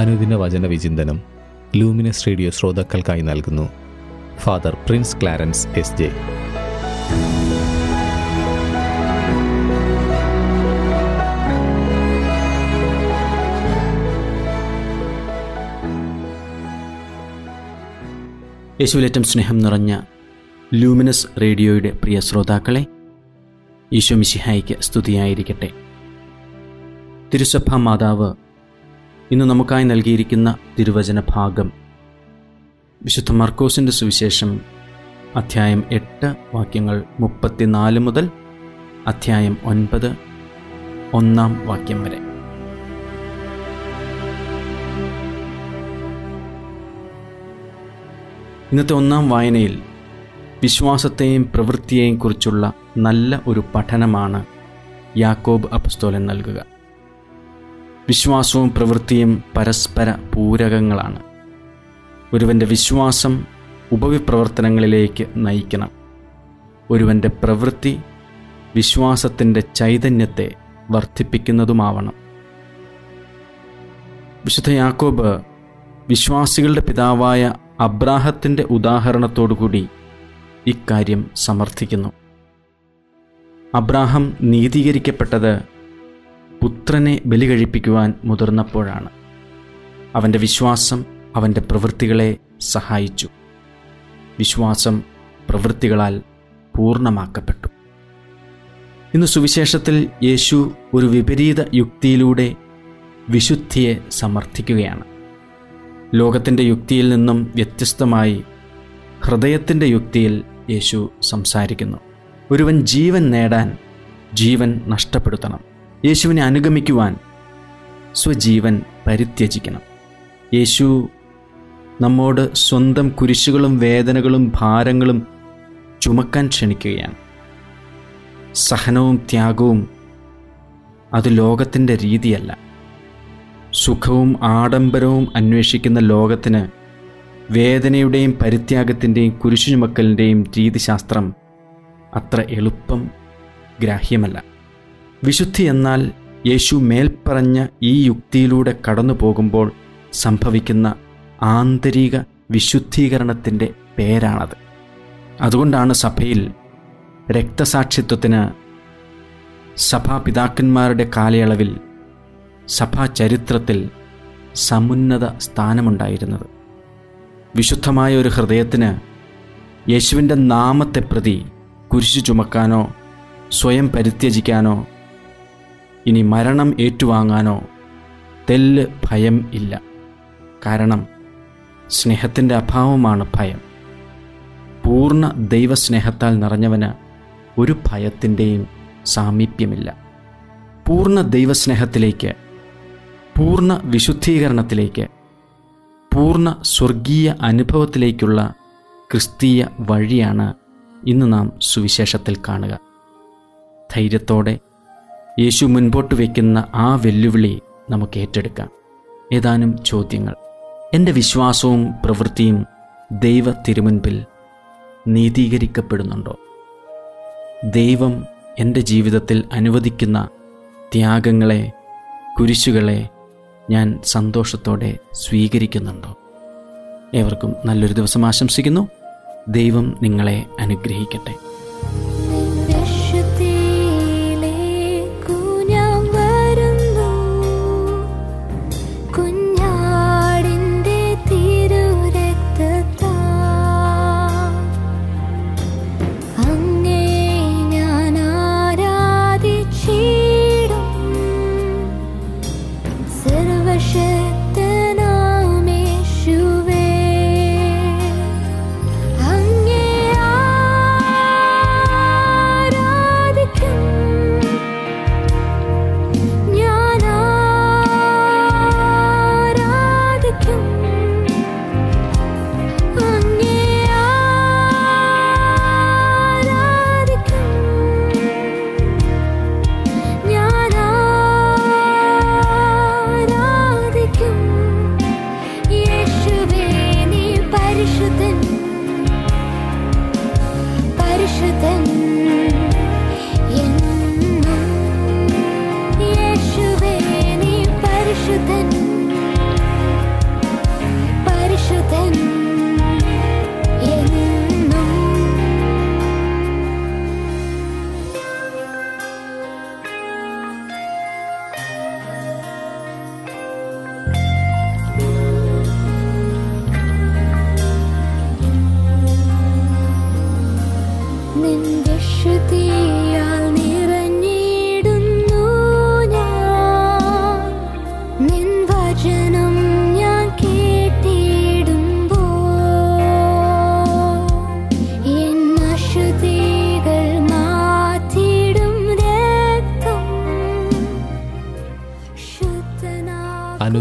അനുദിന വചന വിചിന്തനം ലൂമിനസ് റേഡിയോ ശ്രോതാക്കൾക്കായി നൽകുന്നു. Father Prince Clarence S J. യേശുവിലേറ്റം സ്നേഹം നിറഞ്ഞ ലൂമിനസ് റേഡിയോയുടെ പ്രിയ ശ്രോതാക്കളെ ഈശോ മിശിഹായിക്ക് സ്തുതിയായിരിക്കട്ടെ. തിരുസഭ മാതാവ് ഇന്ന് നമുക്കായി നൽകിയിരിക്കുന്ന തിരുവചന ഭാഗം വിശുദ്ധ മർക്കോസിന്റെ സുവിശേഷം അധ്യായം എട്ട് വാക്യങ്ങൾ മുപ്പത്തിനാല് മുതൽ അധ്യായം ഒൻപത് ഒന്നാം വാക്യം വരെ. ഇന്നത്തെ ഒന്നാം വായനയിൽ വിശ്വാസത്തെയും പ്രവൃത്തിയെയും കുറിച്ചുള്ള നല്ല ഒരു പഠനമാണ് യാക്കോബ് അപസ്തോലൻ നൽകുക. വിശ്വാസവും പ്രവൃത്തിയും പരസ്പര പൂരകങ്ങളാണ്. ഒരുവന്റെ വിശ്വാസം ഉപവിപ്രവർത്തനങ്ങളിലേക്ക് നയിക്കണം. ഒരുവന്റെ പ്രവൃത്തി വിശ്വാസത്തിന്റെ ചൈതന്യത്തെ വർദ്ധിപ്പിക്കുന്നതുമാവണം. വിശുദ്ധ യാക്കോബ് വിശ്വാസികളുടെ പിതാവായ അബ്രാഹത്തിന്റെ ഉദാഹരണത്തോടുകൂടി ഇക്കാര്യം സമർത്ഥിക്കുന്നു. അബ്രാഹം നീതീകരിക്കപ്പെട്ടത് പുത്രനെ ബലി കഴിപ്പിക്കുവാൻ മുതിർന്നപ്പോഴാണ്. അവന്റെ വിശ്വാസം അവന്റെ പ്രവൃത്തികളെ സഹായിച്ചു. വിശ്വാസം പ്രവൃത്തികളാൽ പൂർണമാക്കപ്പെട്ടു. ഇന്ന് സുവിശേഷത്തിൽ യേശു ഒരു വിപരീത യുക്തിയിലൂടെ വിശുദ്ധിയെ സമർത്ഥിക്കുകയാണ്. ലോകത്തിന്റെ യുക്തിയിൽ നിന്നും വ്യത്യസ്തമായി ഹൃദയത്തിന്റെ യുക്തിയിൽ യേശു സംസാരിക്കുന്നു. ഒരുവൻ ജീവൻ നേടാൻ ജീവൻ നഷ്ടപ്പെടുത്തണം. യേശുവിനെ അനുഗമിക്കുവാൻ സ്വജീവൻ പരിത്യജിക്കണം. യേശു നമ്മോട് സ്വന്തം കുരിശുകളും വേദനകളും ഭാരങ്ങളും ചുമക്കാൻ ക്ഷണിക്കുകയാണ്. സഹനവും ത്യാഗവും അത് ലോകത്തിന്റെ രീതിയല്ല. സുഖവും ആഡംബരവും അന്വേഷിക്കുന്ന ലോകത്തിന് വേദനയുടെയും പരിത്യാഗത്തിന്റെയും കുരിശു ചുമക്കലിന്റെയും രീതിശാസ്ത്രം അത്ര എളുപ്പം ഗ്രാഹ്യമല്ല. വിശുദ്ധി എന്നാൽ യേശു മേൽപ്പറഞ്ഞ ഈ യുക്തിയിലൂടെ കടന്നു പോകുമ്പോൾ സംഭവിക്കുന്ന ആന്തരിക വിശുദ്ധീകരണത്തിന്റെ പേരാണത്. അതുകൊണ്ടാണ് സഭയിൽ രക്തസാക്ഷിത്വത്തിന് സഭാപിതാക്കന്മാരുടെ കാലയളവിൽ സഭാ ചരിത്രത്തിൽ സമുന്നത സ്ഥാനമുണ്ടായിരുന്നത്. വിശുദ്ധമായ ഒരു ഹൃദയത്തിന് യേശുവിന്റെ നാമത്തെ പ്രതി കുരിശു ചുമക്കാനോ സ്വയം പരിത്യജിക്കാനോ ഇനി മരണം ഏറ്റുവാങ്ങാനോ തെല്ല് ഭയം ഇല്ല. കാരണം സ്നേഹത്തിന്റെ അഭാവമാണ് ഭയം. പൂർണ ദൈവസ്നേഹത്താൽ നിറഞ്ഞവന് ഒരു ഭയത്തിന്റെയും സാമീപ്യമില്ല. പൂർണ ദൈവസ്നേഹത്തിലേക്ക് പൂർണ വിശുദ്ധീകരണത്തിലേക്ക് പൂർണ സ്വർഗീയ അനുഭവത്തിലേക്കുള്ള ക്രിസ്തീയ വഴിയാണ് ഇന്ന് നാം സുവിശേഷത്തിൽ കാണുക. ധൈര്യത്തോടെ യേശു മുൻപോട്ട് വയ്ക്കുന്ന ആ വെല്ലുവിളി നമുക്ക് ഏറ്റെടുക്കാം. ഏതാനും ചോദ്യങ്ങൾ. എന്റെ വിശ്വാസവും പ്രവൃത്തിയും ദൈവ തിരുമുൻപിൽ നീതീകരിക്കപ്പെടുന്നുണ്ടോ? ദൈവം എന്റെ ജീവിതത്തിൽ അനുവദിക്കുന്ന ത്യാഗങ്ങളെ കുരിശുകളെ ഞാൻ സന്തോഷത്തോടെ സ്വീകരിക്കുന്നുണ്ടോ? ഏവർക്കും നല്ലൊരു ദിവസം ആശംസിക്കുന്നു. ദൈവം നിങ്ങളെ അനുഗ്രഹിക്കട്ടെ. പരിശുദ്ധൻ പരിശുദ്ധൻ നിന്റെ ശുദ്ധിയ